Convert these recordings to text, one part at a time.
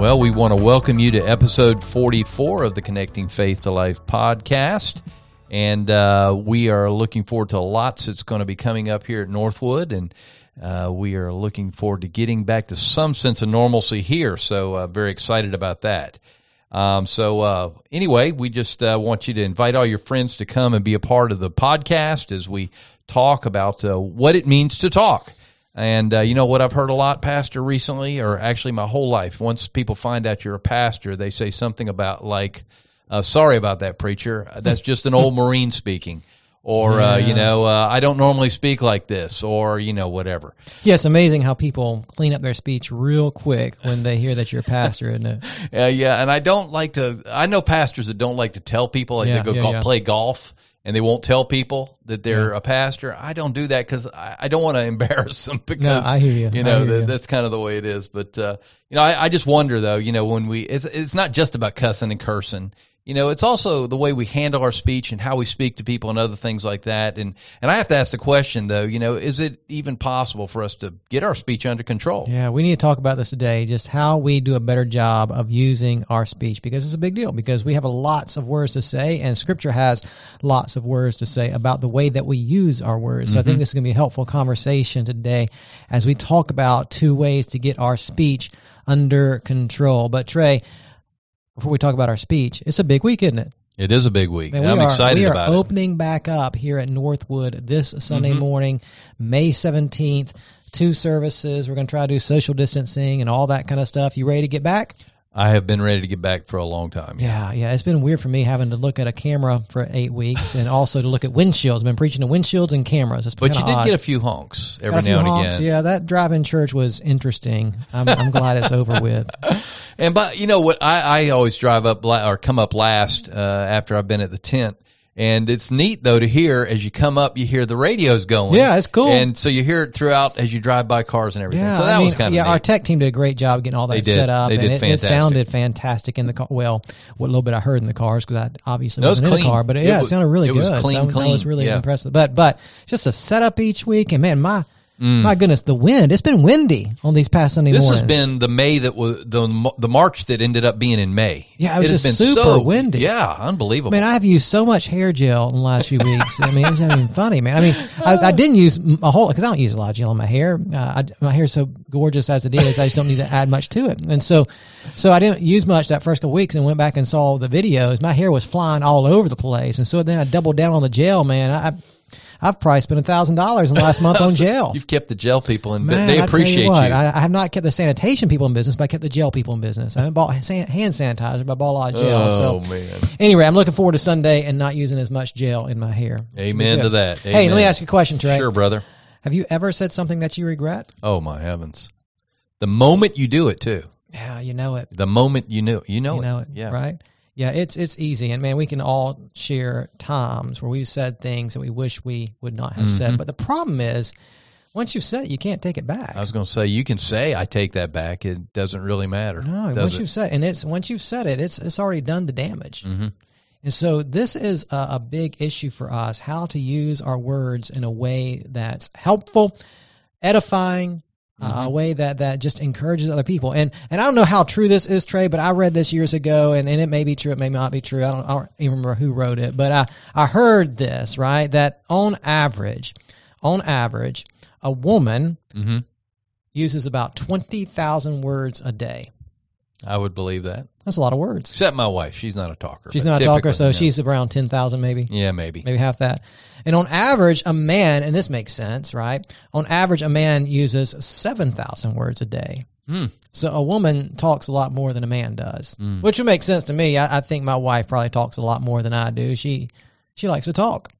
Well, we want to welcome you to episode 44 of the Connecting Faith to Life podcast. And uh, we are looking forward to lots that's going to be coming up here at Northwood. And uh, we are looking forward to getting back to some sense of normalcy here. So, uh, very excited about that. Um, so, uh, anyway, we just uh, want you to invite all your friends to come and be a part of the podcast as we talk about uh, what it means to talk. And uh, you know what I've heard a lot, Pastor, recently, or actually my whole life. Once people find out you're a pastor, they say something about like, uh, "Sorry about that, preacher. That's just an old Marine speaking." Or Yeah. uh, you know, uh, I don't normally speak like this, or you know, whatever. Yeah, it's amazing how people clean up their speech real quick when they hear that you're a pastor. And uh, Uh, yeah, and I don't like to. I know pastors that don't like to tell people like Yeah, they go yeah, go- yeah. play golf and they won't tell people that they're a pastor. I don't do that because I, I don't want to embarrass them because I hear you. You know that, you. that's kind of the way it is. But uh, you know, I, I just wonder though. You know, when we it's it's not just about cussing and cursing. You know, it's also the way we handle our speech and how we speak to people and other things like that. And and I have to ask the question though. You know, is it even possible for us to get our speech under control? yeah, we need to talk about this today, just how we do a better job of using our speech because it's a big deal because we have lots of words to say and scripture has lots of words to say about the way that we use our words. So I think mm-hmm. this is going to be a helpful conversation today as we talk about two ways to get our speech under control. But Trey, before we talk about our speech, it's a big week, isn't it? It is a big week. Man, we I'm are, excited we are about it. opening back up here at Northwood this Sunday Mm-hmm. morning, May 17th. Two services. We're going to try to do social distancing and all that kind of stuff. You ready to get back? I have been ready to get back for a long time. Yeah, yeah. It's been weird for me having to look at a camera for eight weeks and also to look at windshields. I've been preaching to windshields and cameras. It's But you did odd. get a few honks every few now and honks. again. Yeah, that drive-in church was interesting. I'm, I'm glad it's over with. And but you know what? I, I always drive up la- or come up last uh, after I've been at the tent. And it's neat though to hear as you come up, you hear the radios going. Yeah, it's cool. And so you hear it throughout as you drive by cars and everything. Yeah, so that I mean, was kind of yeah. neat. Our tech team did a great job getting all that set up, They and did it, it sounded fantastic in the car. Well, what little bit I heard in the cars because I obviously it was wasn't in the clean. car, but it, It yeah, it was- sounded really good. it good. was clean, So I was clean. really Yeah. impressed. But but just a setup each week, and man, my Mm. my goodness, the wind. It's been windy on these past Sunday this mornings. This has been the May that was the the March that ended up being in May. Yeah, it was has just been super so windy. Yeah, unbelievable. Man, I have used so much hair gel in the last few weeks. I mean, it's not even funny, man. I mean, I, I didn't use a whole because I don't use a lot of gel in my hair. Uh, I, my hair's so gorgeous as it is. I just don't need to add much to it. And so, so I didn't use much that first couple weeks, and went back and saw the videos. My hair was flying all over the place, and so then I doubled down on the gel, man. I, I've probably spent a thousand dollars in the last month on gel. You've kept the gel people in. Man, they I appreciate you. What, you. I, I have not kept the sanitation people in business, but I kept the gel people in business. I haven't bought san- hand sanitizer, but I bought a lot of gel. oh so man. Anyway, I'm looking forward to Sunday and not using as much gel in my hair. Amen to that. Hey, let me ask you a question, Trey. Sure, brother. Have you ever said something that you regret? Oh my heavens! The moment you do it too. Yeah, you know it. The moment you knew, you know you it. know it. Yeah. Right? Yeah, it's it's easy, and man, we can all share times where we've said things that we wish we would not have Mm-hmm. said. But the problem is, once you've said it, you can't take it back. I was going to say you can say I take that back. It doesn't really matter. no, once it? you've said, and it's once you've said it, it's it's already done the damage. Mhm. And so this is a, a big issue for us: how to use our words in a way that's helpful, edifying, Mm-hmm. a way that that just encourages other people. And and I don't know how true this is, Trey, but I read this years ago, and, and it may be true, it may not be true. I don't, I don't even remember who wrote it, but I I heard this right that on average, on average, a woman Mhm. uses about twenty thousand words a day. I would believe that. That's a lot of words. Except my wife. She's not a talker. She's not a talker, so no. she's around ten thousand maybe. Yeah, maybe. maybe half that. And on average, a man, and this makes sense, right? On average, a man uses 7,000 words a day. Hmm. So a woman talks a lot more than a man does, Hmm. which would make sense to me. I, I think my wife probably talks a lot more than I do. She she likes to talk.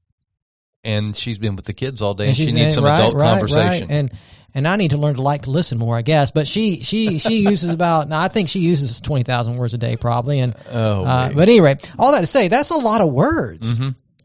And she's been with the kids all day, And and, she needs some right, adult right, conversation. right. And and I need to learn to like to listen more, I guess. But she she she uses about now I think she uses twenty thousand words a day probably. And Oh, uh, but anyway, all that to say, that's a lot of words.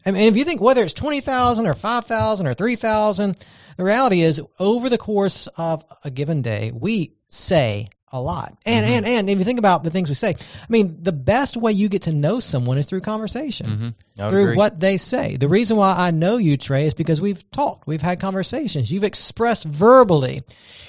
I mean, if you think whether it's twenty thousand or five thousand or three thousand, the reality is over the course of a given day, we say a lot. And mm-hmm. and and if you think about the things we say, I mean, the best way you get to know someone is through conversation, mm-hmm. would through agree. what they say. The reason why I know you, Trey, is because we've talked, we've had conversations, you've expressed verbally,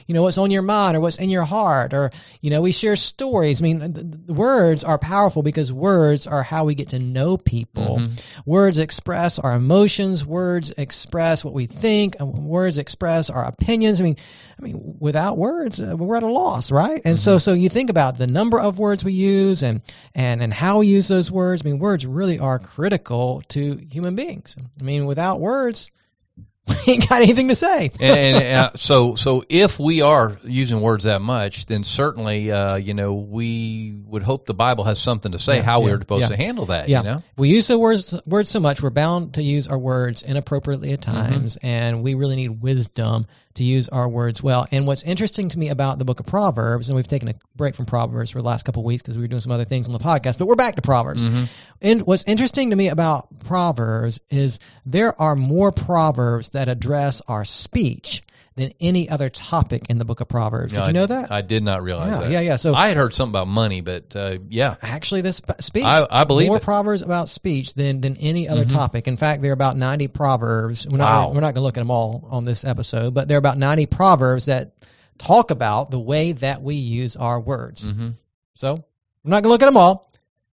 you know, what's on your mind or what's in your heart, or you know, we share stories. I mean, words are powerful because words are how we get to know people. Mm-hmm. Words express our emotions. Words express what we think. and Words express our opinions. I mean, I mean, without words, uh, we're at a loss, right? And so, so you think about the number of words we use and and and how we use those words. I mean, words really are critical to human beings. I mean, without words, we ain't got anything to say. and, and uh, so so if we are using words that much, then certainly uh, you know we would hope the Bible has something to say how yeah, we're supposed yeah. to handle that. Yeah, You know, we use the words words so much, we're bound to use our words inappropriately at Mm-hmm. times, and we really need wisdom to use our words well. And what's interesting to me about the book of Proverbs, and we've taken a break from Proverbs for the last couple of weeks because we were doing some other things on the podcast, but we're back to Proverbs. Mm-hmm. And what's interesting to me about Proverbs is there are more Proverbs that address our speech than any other topic in the book of Proverbs. Did I- you know that? I did not realize Yeah, that. yeah, yeah. So- I had heard something about money, but uh, yeah, actually this speech I- I believe more it. Mm-hmm. proverbs about speech than than any other topic in fact there are about 90 proverbs we're not Wow. we're not going to look at them all on this episode but there are about 90 proverbs that talk about the way that we use our words Mm-hmm. so we're not going to look at them all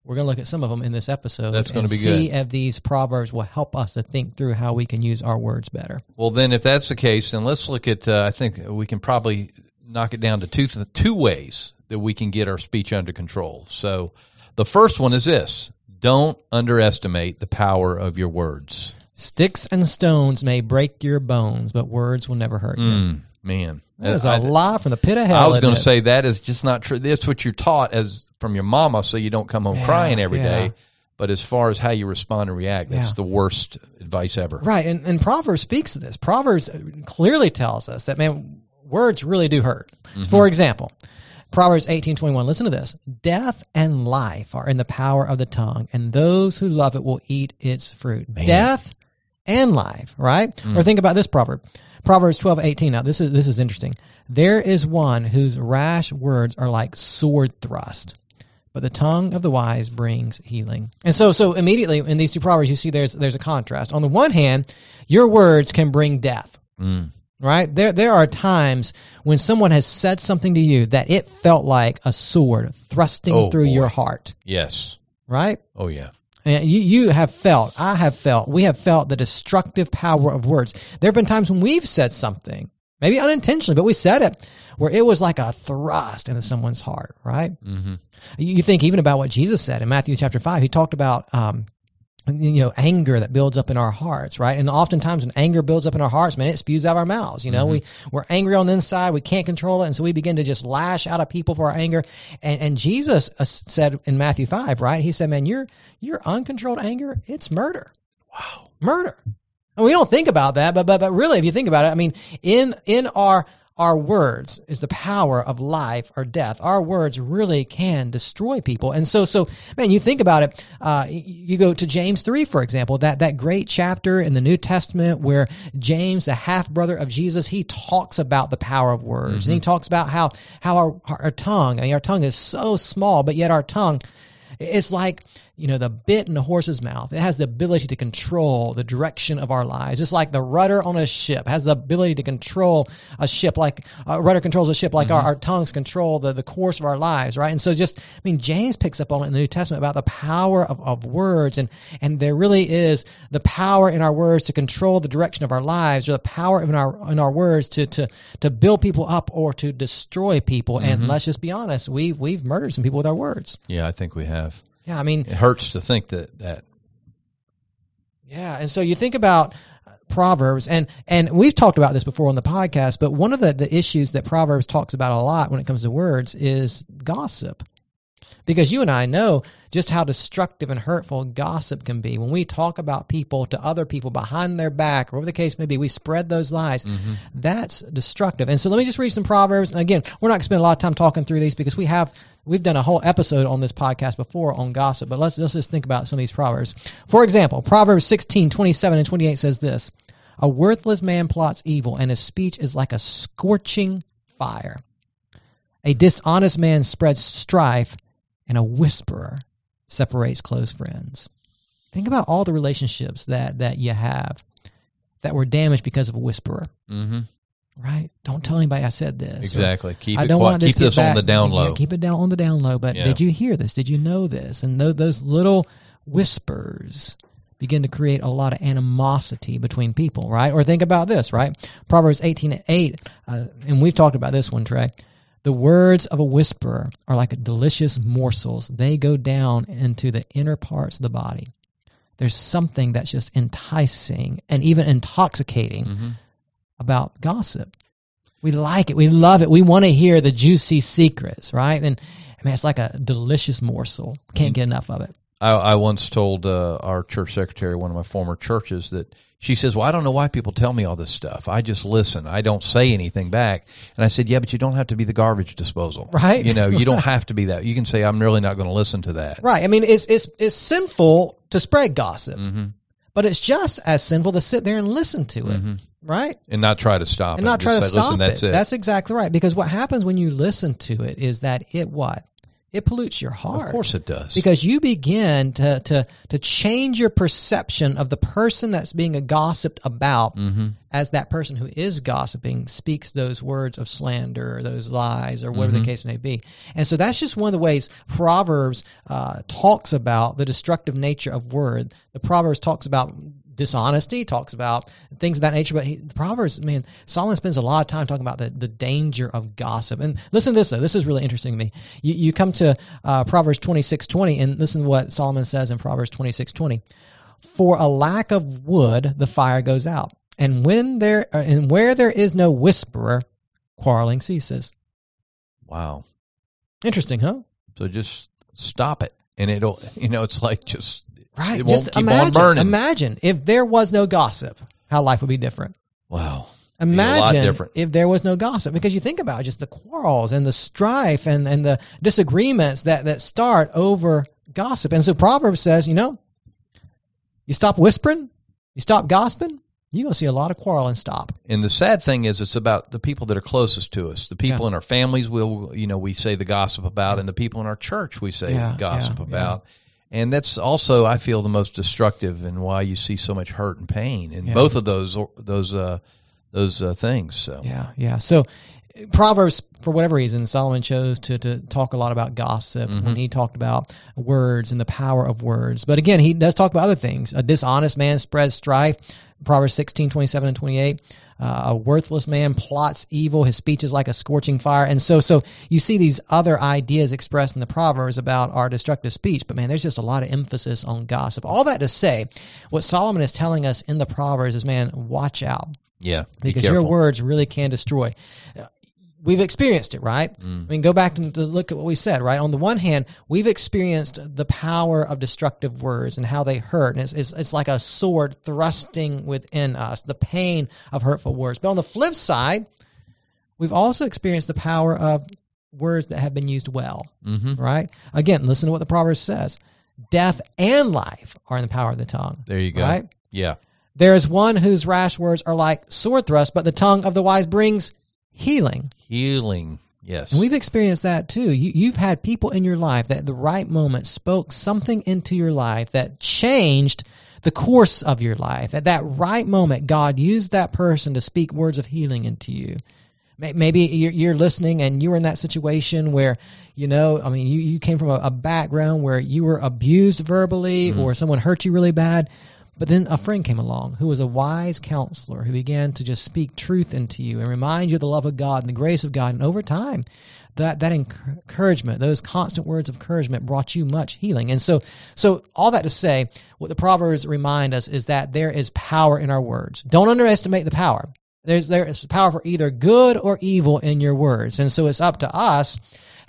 we're going to look at some of them in this episode That's gonna and be see good. if these proverbs will help us to think through how we can use our words better Well, then, if that's the case, then let's look at. Uh, I think we can probably knock it down to two two ways that we can get our speech under control. So, the first one is this: don't underestimate the power of your words. sticks and stones may break your bones but words will never hurt you Mm, man, that uh, is a I- lie from the pit of hell I was going to say that is just not true. That's what you're taught as from your mama, so you don't come home Yeah, crying every day. yeah. But as far as how you respond and react, that's Yeah. the worst advice ever. Right, and, and Proverbs speaks to this. Proverbs clearly tells us that man, words really do hurt. Mm-hmm. For example, Proverbs eighteen twenty one. Listen to this: Death and life are in the power of the tongue, and those who love it will eat its fruit. Death and life, right? Or mm. think about this proverb, Proverbs twelve eighteen. Now this is this is interesting. There is one whose rash words are like sword thrust but the tongue of the wise brings healing. And so, so immediately in these two proverbs, you see there's there's a contrast. On the one hand, your words can bring death. Mm. Right there, there are times when someone has said something to you that it felt like a sword thrusting Oh, through boy. your heart. Yes. Right, Oh yeah. And you you have felt, I have felt, we have felt the destructive power of words. There have been times when we've said something, maybe unintentionally, but we said it, where it was like a thrust into someone's heart. Right. hmm You you think even about what Jesus said in Matthew chapter five. He talked about um, you know anger that builds up in our hearts, right? And oftentimes when anger builds up in our hearts, man, it spews out of our mouths. You know, we we're angry on the inside, we can't control it, and so we begin to just lash out at people for our anger. And and Jesus uh, said in Matthew five, right? He said, "Man, your your uncontrolled anger, it's murder. Wow, murder." And we don't think about that, but but but really, if you think about it, I mean, in in our our words is the power of life or death. Our words really can destroy people. And so, so man, you think about it. Uh, you go to James three, for example, that that great chapter in the New Testament where James, the half brother of Jesus, he talks about the power of words, and he talks about how how our our tongue, I mean, our tongue is so small, but yet our tongue it's like, you know, the bit in the horse's mouth. It has the ability to control the direction of our lives. It's like the rudder on a ship has the ability to control a ship, like uh, a rudder controls a ship, like our, mm-hmm. our tongues control the, the course of our lives, right? And so just, I mean, James picks up on it in the New Testament about the power of, of words. And, and there really is the power in our words to control the direction of our lives or the power in our, in our words to, to, to build people up or to destroy people. And mm-hmm. let's just be honest, we've, we've murdered some people with our words. Yeah, I think we have. Yeah, I mean, It hurts to think that that. yeah, and so you think about Proverbs, and and we've talked about this before on the podcast, but one of the the issues that Proverbs talks about a lot when it comes to words is gossip, Because you and I know just how destructive and hurtful gossip can be. When we talk about people to other people behind their back, or whatever the case may be, we spread those lies. Mm-hmm. That's destructive. And so let me just read some proverbs. And again, we're not going to spend a lot of time talking through these because we have we've done a whole episode on this podcast before on gossip. But let's let's just think about some of these proverbs. For example, Proverbs 16, 27 and 28 says this: A worthless man plots evil, and his speech is like a scorching fire. A dishonest man spreads strife, and a whisperer separates close friends. Think about all the relationships that that you have that were damaged because of a whisperer. Mm-hmm. Right? Don't tell anybody I said this. or, Exactly. Keep I don't want this Keep this on the down Yeah, keep it down on the down low. But Yeah. did you hear this? Did you know this? And those, those little whispers begin to create a lot of animosity between people, right? Or think about this, right? Proverbs 18 and 8, uh, and we've talked about this one, Trey. The words of a whisperer are like delicious morsels. They go down into the inner parts of the body. There's something that's just enticing and even intoxicating Mhm. About gossip. We like it. We love it. We want to hear the juicy secrets, right? And I mean, it's like a delicious morsel. Can't get enough of it. I, I once told uh, our church secretary, one of my former churches, that she says, "Well, I don't know why people tell me all this stuff. I just listen. I don't say anything back." And I said, "Yeah, but you don't have to be the garbage disposal, Right. You know, you don't have to be that. You can say, I'm really not going to listen to that." Right. I mean, it's it's it's sinful to spread gossip, hmm but it's just as sinful to sit there and listen to it, Mhm. Right? And not try to stop And it. not try to say, stop Listen, that's it. it. That's exactly right. Because what happens when you listen to it is that it what it pollutes your heart. of course, it does. because you begin to to to change your perception of the person that's being gossiped about hmm as that person who is gossiping speaks those words of slander or those lies or whatever the case may be and so that's just one of the ways proverbs uh, talks about the destructive nature of word the proverbs talks about dishonesty talks about things of that nature but he, the proverbs man solomon spends a lot of time talking about the, the danger of gossip. And listen to this though. This is really interesting to me. You, you come to uh, proverbs 26 20 and listen to what solomon says in proverbs 26 20 for a lack of wood the fire goes out and when there uh, and where there is no whisperer quarreling ceases. Wow. interesting huh? So just stop it, and it'll. You know, it's like just right It won't just keep on imagine burning. imagine if there was no gossip how life would be different wow. imagine if there was no gossip because you think about just the quarrels and the strife and, and the disagreements that, that start over gossip and so proverbs says you know you stop whispering you stop gossiping you're going to see a lot of quarreling stop And the sad thing is, it's about the people that are closest to us. The people in our families, We'll, you know, we say the gossip about, and the people in our church, we say Yeah, gossip yeah, about. And that's also, I feel, the most destructive, and why you see so much hurt and pain in Yeah. both of those those uh, those uh, things. So Yeah, yeah. So Proverbs, for whatever reason, Solomon chose to, to talk a lot about gossip when he talked about words and the power of words. But again, he does talk about other things. A dishonest man spreads strife. Proverbs 16, 27 and 28. Uh, a worthless man plots evil. His speech is like a scorching fire. And so, so you see these other ideas expressed in the Proverbs about our destructive speech. But man, there's just a lot of emphasis on gossip. All that to say, what Solomon is telling us in the Proverbs is, man, watch out yeah, be because your words really can destroy. We've experienced it, right? Mm. I mean, go back to look at what we said, right? On the one hand, we've experienced the power of destructive words and how they hurt. And it's, it's, it's like a sword thrusting within us, the pain of hurtful words. But on the flip side, we've also experienced the power of words that have been used well, hmm right? Again, listen to what the Proverbs says death and life are in the power of the tongue. There you go. Right? Yeah, There is one whose rash words are like sword thrusts, but the tongue of the wise brings healing. healing. Yes, And we've experienced that too. You, you've had people in your life that at the right moment spoke something into your life that changed the course of your life. At that right moment, God used that person to speak words of healing into you. Maybe you're, you're listening and you were in that situation where, you know, I mean, you, you came from a, a background where you were abused verbally mm-hmm. or someone hurt you really bad. But then a friend came along who was a wise counselor who began to just speak truth into you and remind you of the love of God and the grace of God. And over time, that that encouragement, those constant words of encouragement, brought you much healing. And so, so all that to say, what the proverbs remind us is that there is power in our words. Don't underestimate the power. There's there is power for either good or evil in your words, and so it's up to us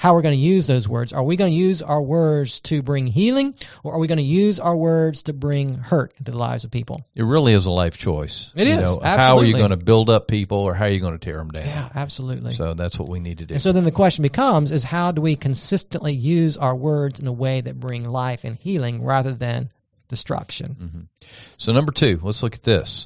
how we're going to use those words. Are we going to use our words to bring healing or are we going to use our words to bring hurt into the lives of people? It really is a life choice. It you is, Know, how are you going to build up people or how are you going to tear them down? Yeah, absolutely. So that's what we need to do. And so then the question becomes is how do we consistently use our words in a way that bring life and healing rather than destruction? Mm-hmm. So number two, let's look at this.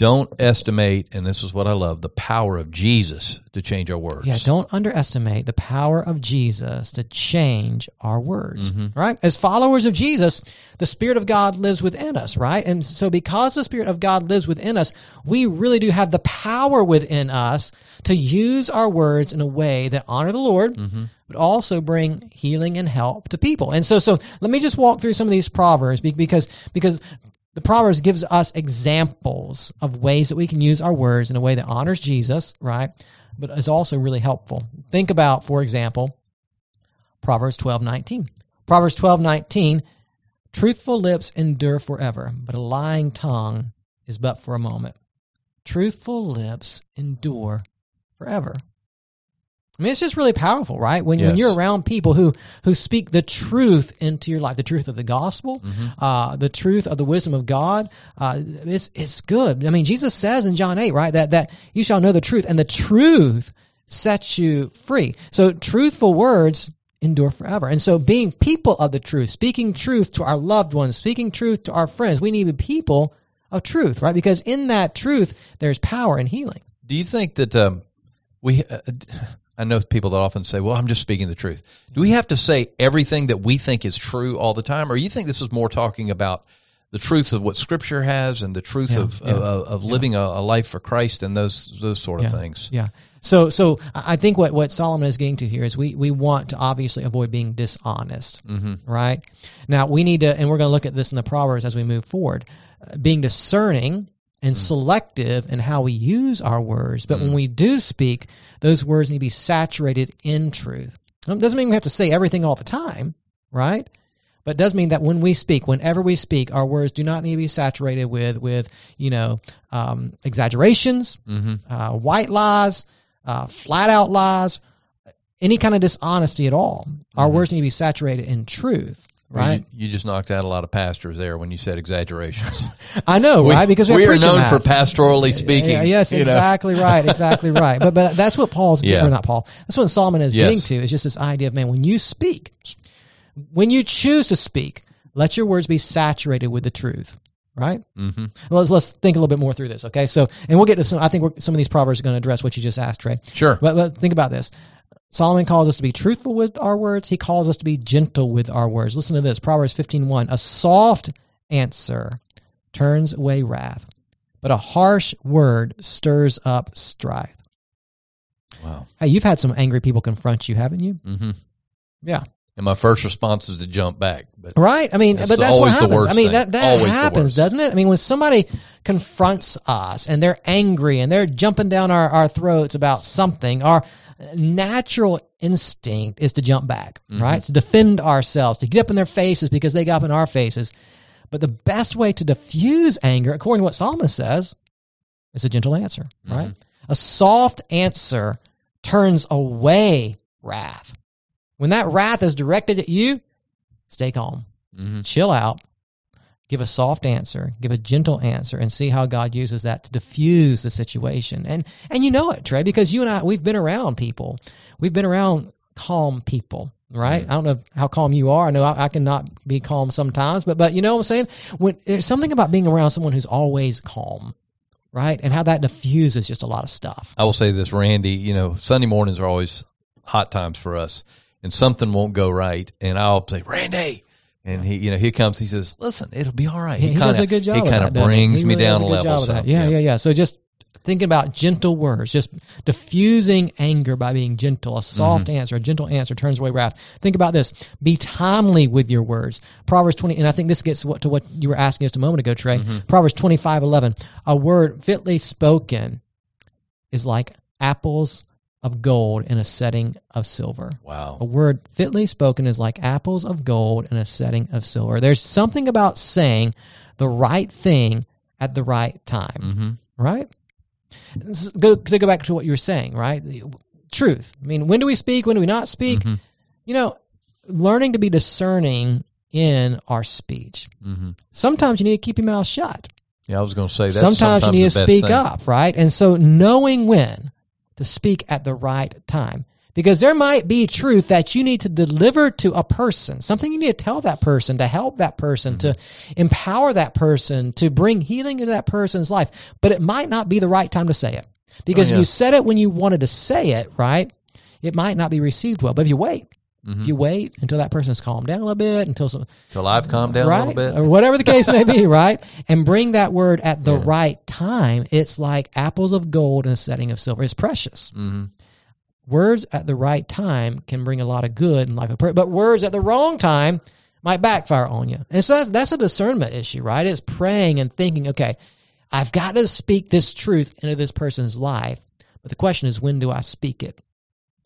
Don't estimate, and this is what I love, the power of Jesus to change our words. Yeah, don't underestimate the power of Jesus to change our words, mm-hmm. right? As followers of Jesus, the Spirit of God lives within us, right? And so, because the Spirit of God lives within us, we really do have the power within us to use our words in a way that honor the Lord, mm-hmm. but also bring healing and help to people. And so, so let me just walk through some of these proverbs because because the Proverbs gives us examples of ways that we can use our words in a way that honors Jesus, right? But is also really helpful. Think about, for example, Proverbs twelve nineteen. Proverbs twelve nineteen. Truthful lips endure forever, but a lying tongue is but for a moment. Truthful lips endure forever. I mean, it's just really powerful, right? When, when you're around people who who speak the truth into your life, the truth of the gospel, uh, the truth of the wisdom of God, uh, it's it's good. I mean, Jesus says in John eight, right, that that you shall know the truth, and the truth sets you free. So, truthful words endure forever. And so, being people of the truth, speaking truth to our loved ones, speaking truth to our friends, we need to be people of truth, right? Because in that truth, there's power and healing. Do you think that um, we? Uh, I know people that often say, "Well, I'm just speaking the truth." Do we have to say everything that we think is true all the time, or you think this is more talking about the truth of what Scripture has and the truth of, yeah, of of living a, a life for Christ and those those sort of Yeah. things? Yeah. So, so I I think what, what Solomon is getting to here is we, we want to obviously avoid being dishonest, Mm-hmm. right? Now we need to, and we're going to look at this in the Proverbs as we move forward, uh, being discerning and selective in how we use our words. But when we do speak, those words need to be saturated in truth. It doesn't mean we have to say everything all the time, right? But it does mean that when we speak, whenever we speak, our words do not need to be saturated with, with you know, um, exaggerations, uh, white lies, uh, flat out lies, any kind of dishonesty at all. Our words need to be saturated in truth, right? You, you just knocked out a lot of pastors there when you said exaggerations. I know, right? Because we, we are known mouth. for pastorally speaking. Yeah, yes, you know. exactly right, exactly right. But but that's what Paul's Yeah. or not Paul. That's what Solomon is Yes. getting to. Is just this idea of man, when you speak, when you choose to speak, let your words be saturated with the truth. Right. Mm-hmm. Let's let's think a little bit more through this. Okay. So, and we'll get to some. I think we're, some of these proverbs are going to address what you just asked, Trey. Sure. But, but think about this. Solomon calls us to be truthful with our words. He calls us to be gentle with our words. Listen to this. Proverbs 15:1. A soft answer turns away wrath, but a harsh word stirs up strife. Wow. Hey, you've had some angry people confront you, haven't you? Mm-hmm. Yeah. And my first response is to jump back, but Right. I mean, That's but that's always what the happens. worst I mean, that that Always happens, doesn't it? I mean, when somebody confronts us and they're angry and they're jumping down our, our throats about something, our natural instinct is to jump back, Mm-hmm. right? To defend ourselves, to get up in their faces because they got up in our faces. But the best way to diffuse anger, according to what Solomon says, is a gentle answer, Mm-hmm. right? A soft answer turns away wrath. When that wrath is directed at you, stay calm, Mhm. chill out, give a soft answer, give a gentle answer, and see how God uses that to diffuse the situation. And and you know it, Trey, because you and I we've been around people, we've been around calm people. Right, I don't know how calm you are. I know I, I cannot be calm sometimes, but but you know what I'm saying. When there's something about being around someone who's always calm, right, and how that diffuses just a lot of stuff. I will say this, Randy. You know, Sunday mornings are always hot times for us, and something won't go right, and I'll say, Randy, and he, you know, he comes. He says, "Listen, it'll be all right." He, he kinda, does a good job. He kind of brings He me down a level. that. some. Yeah, yeah, yeah. So just thinking about gentle words, just diffusing anger by being gentle. A soft Mm-hmm. answer, a gentle answer turns away wrath. Think about this: be timely with your words. Proverbs twenty, and I think this gets to what you were asking us a moment ago, Trey. Mm-hmm. Proverbs twenty five eleven. A word fitly spoken is like apples of gold in a setting of silver. Wow. A word fitly spoken is like apples of gold in a setting of silver. There's something about saying the right thing at the right time, Mm-hmm. right? Go to go back to what you were saying, right? truth. I mean, when do we speak? When do we not speak? Mhm. You know, learning to be discerning in our speech. Mhm. Sometimes you need to keep your mouth shut. Yeah, I was going to say that. sometimes, you need to speak thing. up, right? And so knowing when to speak at the right time. Because there might be truth that you need to deliver to a person, something you need to tell that person to help that person, to Mm-hmm. empower that person, to bring healing into that person's life. But it might not be the right time to say it. Because Oh, if yeah. you said it when you wanted to say it, right, it might not be received well. But if you wait, Mm-hmm. if you wait until that person's calmed down a little bit, until some, Till I've calmed down right? a little bit. Or whatever the case may be, right? And bring that word at the right time. It's like apples of gold in a setting of silver. It's precious. hmm Words at the right time can bring a lot of good in life of prayer, but words at the wrong time might backfire on you. And so that's, that's a discernment issue, right? It's praying and thinking, okay, I've got to speak this truth into this person's life. But the question is, when do I speak it?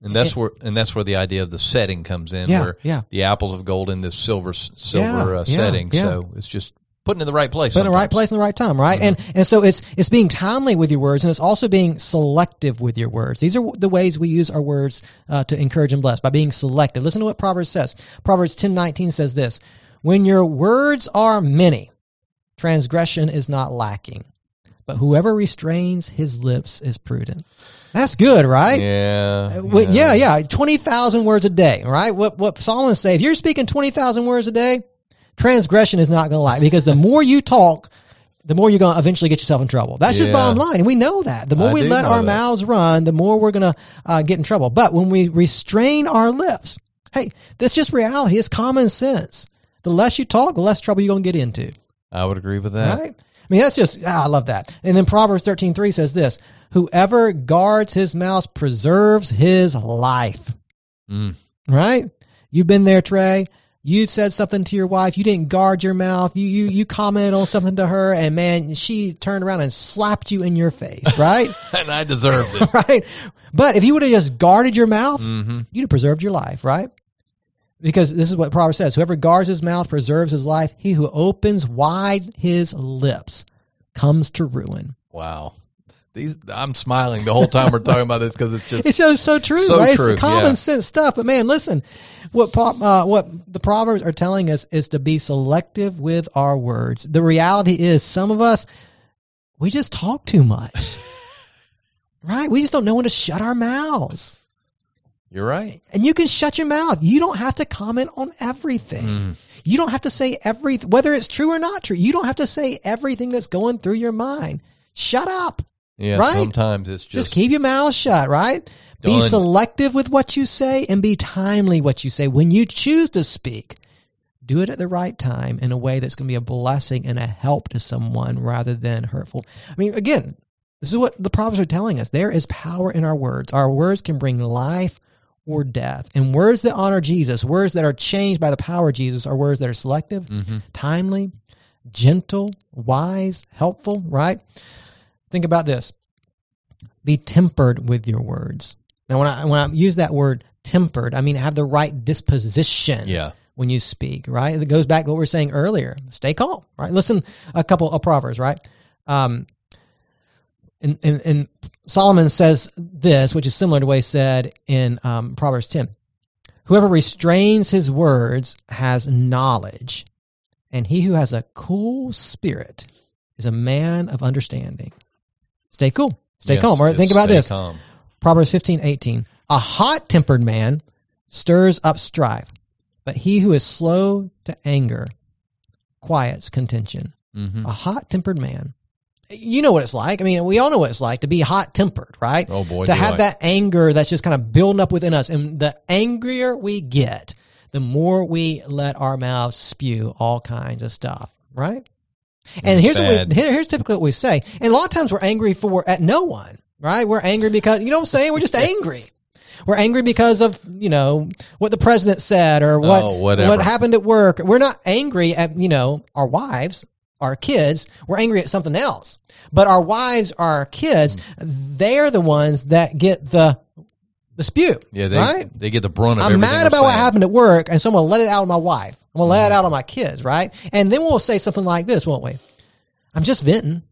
And that's where and that's where the idea of the setting comes in, Yeah, where yeah. the apples of gold in this silver silver Yeah, uh, setting. So it's just putting it in the right place. Put in the right place in the right time, right? And and so it's it's being timely with your words, and it's also being selective with your words. These are the ways we use our words uh, to encourage and bless by being selective. Listen to what Proverbs says. Proverbs ten nineteen says this: When your words are many, transgression is not lacking, but whoever restrains his lips is prudent. That's good, right? Yeah, Well, yeah, yeah, twenty thousand words a day, right? What what Solomon say? If you're speaking twenty thousand words a day, transgression is not going to lie because the more you talk, the more you're going to eventually get yourself in trouble. That's just Yeah. bottom line, and we know that. The more I we let our that. mouths run, the more we're going to uh, get in trouble. But when we restrain our lips, hey, that's just reality. It's common sense. The less you talk, the less trouble you're going to get into. I would agree with that. Right? I mean, that's just, ah, I love that. And then Proverbs thirteen three says this Whoever guards his mouth preserves his life. Mm. Right? You've been there, Trey. You said something to your wife. You didn't guard your mouth. You, you, you commented on something to her, and man, she turned around and slapped you in your face, right? and I deserved it. right? But if you would have just guarded your mouth, hmm you'd have preserved your life, right? Because this is what Proverbs says whoever guards his mouth preserves his life. He who opens wide his lips comes to ruin. Wow. These I'm smiling the whole time we're talking about this because it's just It's so so true, So right? true, It's common yeah. sense stuff. But man, listen, what uh, what the proverbs are telling us is to be selective with our words. The reality is, some of us we just talk too much, right? We just don't know when to shut our mouths. You're right. And you can shut your mouth. You don't have to comment on everything. Mm. You don't have to say everything, whether it's true or not true. You don't have to say everything that's going through your mind. Shut up. Yeah, Right? sometimes it's Just, just, keep your mouth shut, right? Be selective with what you say and be timely what you say. When you choose to speak, do it at the right time in a way that's going to be a blessing and a help to someone rather than hurtful. I mean, again, this is what the prophets are telling us. There is power in our words. Our words can bring life or death. And words that honor Jesus, words that are changed by the power of Jesus, are words that are selective, Mhm. timely, gentle, wise, helpful, right? Think about this. Be tempered with your words. Now, when I when I use that word tempered, I mean have the right disposition yeah. when you speak, right? It goes back to what we were saying earlier. Stay calm, right? Listen, a couple of proverbs, right? Um, and, and, and Solomon says this, which is similar to what he said in um, Proverbs 10. Whoever restrains his words has knowledge, and he who has a cool spirit is a man of understanding. Stay cool. Stay Yes, calm. Right, yes, think about this. calm. Proverbs fifteen eighteen. A hot tempered man stirs up strife, but he who is slow to anger quiets contention. Mhm. A hot tempered man. You know what it's like. I mean, we all know what it's like to be hot tempered, right? Oh boy, to have I. that anger that's just kind of building up within us. And the angrier we get, the more we let our mouths spew all kinds of stuff, right? And here's what we, here's typically what we say. And a lot of times we're angry for at no one, right? We're angry because you know what I'm saying. We're just angry. We're angry because of you know what the president said or what Oh, what happened at work. We're not angry at you know our wives, our kids. We're angry at something else. But our wives, our kids, mm. they're the ones that get the the spew. yeah, they right. they get the brunt of I'm mad about what happened at work, and so I'm gonna let it out on my wife. I'm gonna let it mm-hmm. out on my kids, right? And then we'll say something like this, won't we? I'm just venting,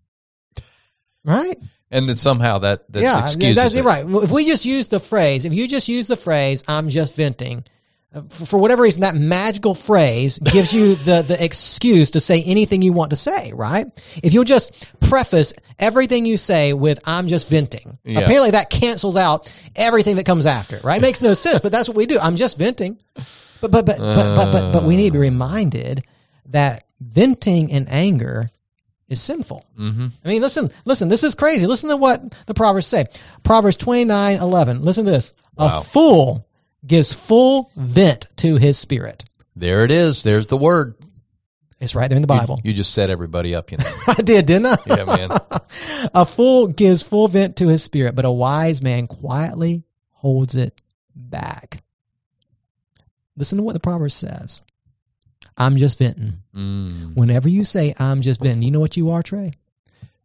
right? and then somehow that that's yeah, excuses that's it. right. If we just use the phrase, if you just use the phrase, "I'm just venting," for for whatever reason, that magical phrase gives you the the excuse to say anything you want to say. Right? If you'll just preface everything you say with "I'm just venting," Yeah. apparently that cancels out everything that comes after. Right? It makes no sense, but that's what we do. I'm just venting. But but but but but but, but we need to be reminded that venting in anger is sinful. Mm-hmm. I mean, listen, listen, this is crazy. Listen to what the Proverbs say. Proverbs twenty nine eleven. Listen to this. Wow. A fool gives full vent to his spirit. There it is. There's the word. It's right there in the Bible. You just set everybody up, you know. I did, didn't I? Yeah, man. a fool gives full vent to his spirit, but a wise man quietly holds it back. Listen to what the proverb says. I'm just venting. Mm. Whenever you say I'm just venting, you know what you are, Trey?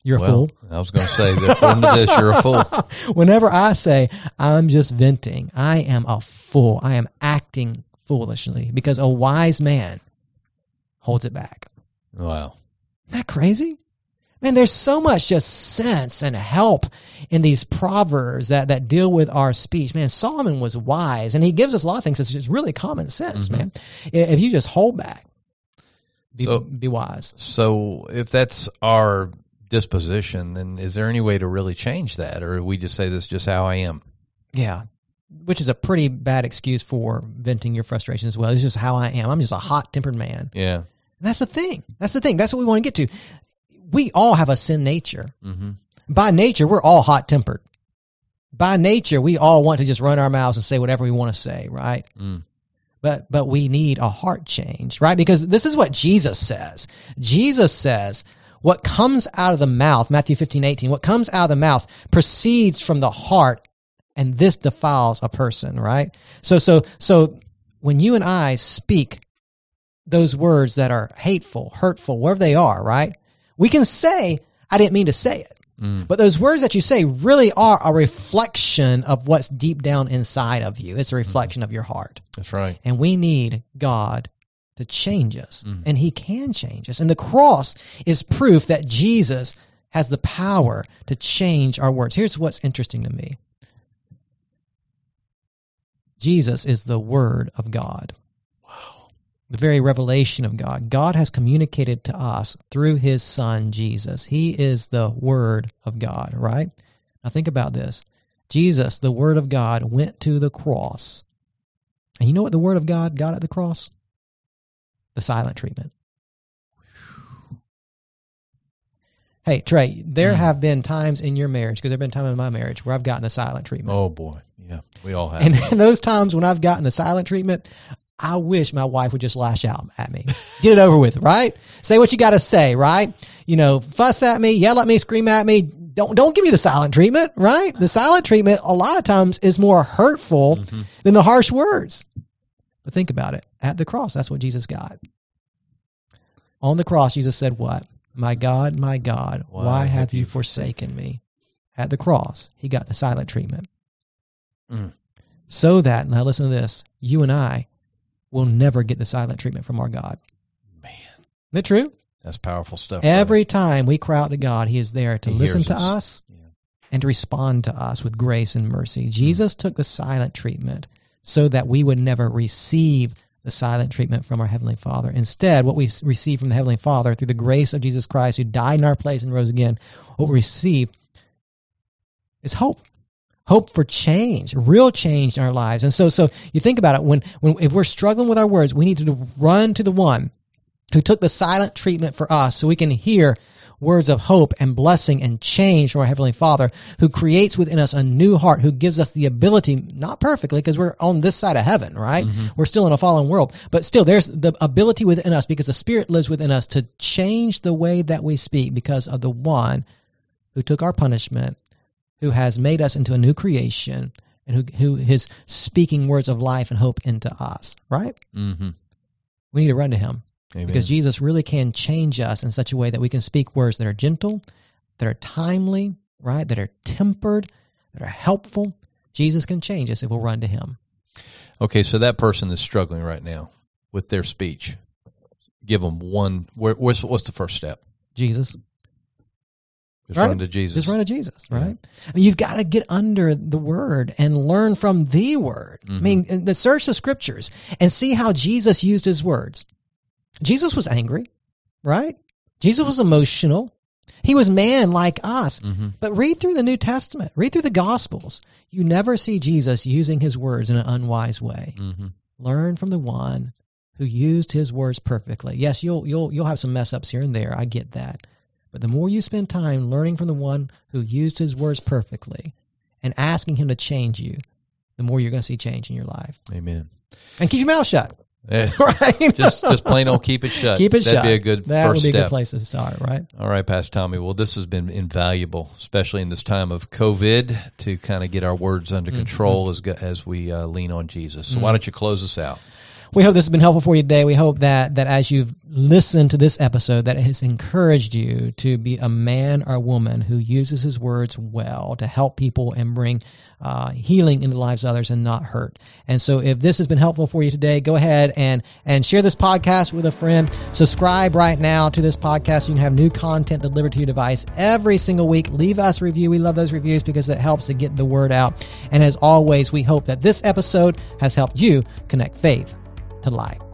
You're a fool. I was going to say that according to this, you're a fool. Whenever I say I'm just venting, I am a fool. I am acting foolishly because a wise man holds it back. Wow. Isn't that crazy? Man, there's so much just sense and help in these proverbs that, that deal with our speech. Man, Solomon was wise, and he gives us a lot of things It's just really common sense, mm-hmm. man. If you just hold back, be, So- be wise. So if that's our disposition, then is there any way to really change that, or we just say this is just how I am? Yeah. Which is a pretty bad excuse for venting your frustration as well. It's just how I am. I'm just a hot tempered man. Yeah. And that's the thing. That's the thing. That's what we want to get to. We all have a sin nature. Mm-hmm. By nature, we're all hot tempered. By nature, we all want to just run our mouths and say whatever we want to say, right? Mm. But but we need a heart change, right? Because this is what Jesus says. Jesus says, what comes out of the mouth, Matthew 15, 18, what comes out of the mouth proceeds from the heart, and this defiles a person, right? So so so when you and I speak those words that are hateful, hurtful, wherever they are, right? We can say, I didn't mean to say it. Mm. But those words that you say really are a reflection of what's deep down inside of you. It's a reflection of your heart. That's right. And we need God to change us. Mm. And He can change us. And the cross is proof that Jesus has the power to change our words. Here's what's interesting to me Jesus is the Word of God. Wow. The very revelation of God. God has communicated to us through His Son, Jesus. He is the Word of God, right? Now think about this. Jesus, the Word of God, went to the cross. And you know what the Word of God got at the cross? The silent treatment. Hey, Trey, there Mm. have been times in your marriage, because there have been times in my marriage where I've gotten the silent treatment. Oh boy. Yeah. We all have. And in those times when I've gotten the silent treatment, I wish my wife would just lash out at me. Get it over with, right? Say what you got to say, right? You know, fuss at me, yell at me, scream at me. Don't don't give me the silent treatment, right? The silent treatment a lot of times is more hurtful Mhm. than the harsh words. But think about it. At the cross, that's what Jesus got. On the cross, Jesus said, What? My God, my God, why, have you forsaken me? At the cross, he got the silent treatment. Mm. So that, now listen to this, you and I will never get the silent treatment from our God. Man, Isn't it true? that's powerful stuff. brother. Every time we cry out to God, He is there to He listen to us. us Yeah. and to respond to us with grace and mercy. Jesus took the silent treatment so that we would never receive the silent treatment from our Heavenly Father. Instead, what we receive from the Heavenly Father through the grace of Jesus Christ, who died in our place and rose again, what we receive is hope. Hope for change, real change in our lives. And so, so you think about it when, when if we're struggling with our words, we need to run to the one who took the silent treatment for us so we can hear words of hope and blessing and change from our Heavenly Father, who creates within us a new heart, who gives us the ability, not perfectly, because we're on this side of heaven, right? We're still in a fallen world, but still there's the ability within us because the Spirit lives within us to change the way that we speak because of the one who took our punishment, who has made us into a new creation, and who, who is speaking words of life and hope into us, right? Mhm. We need to run to Him Amen. because Jesus really can change us in such a way that we can speak words that are gentle, that are timely, right? That are tempered, that are helpful. Jesus can change us if we'll run to Him. Okay, so that person is struggling right now with their speech. Give them one. Where, what's, what's the first step? Jesus, Just right? run to Jesus. Just run to Jesus, right? I mean, you've got to get under the word and learn from the word. I mean, Mm-hmm. the search the scriptures and see how Jesus used his words. Jesus was angry, right? Jesus was emotional. He was man like us. Mm-hmm. But read through the New Testament, read through the Gospels. You never see Jesus using his words in an unwise way. Mm-hmm. Learn from the one who used his words perfectly. Yes, you'll you'll you'll have some mess ups here and there. I get that. But the more you spend time learning from the one who used his words perfectly and asking him to change you, the more you're going to see change in your life. Amen. And keep your mouth shut. Right? just just plain old keep it shut. keep it That'd shut. be a good that first would be a good place to start, right? All right, Pastor Tommy. Well, this has been invaluable, especially in this time of COVID, to kind of get our words under Mm-hmm. control as as we uh, lean on Jesus. So, why don't you close us out? We hope this has been helpful for you today. We hope that that as you've listened to this episode, that it has encouraged you to be a man or woman who uses his words well to help people and bring uh, healing into the lives of others and not hurt. And so, if this has been helpful for you today, go ahead and and share this podcast with a friend. Subscribe right now to this podcast. So you can have new content delivered to your device every single week. Leave us a review. We love those reviews because it helps to get the word out. And as always, we hope that this episode has helped you connect faith to life.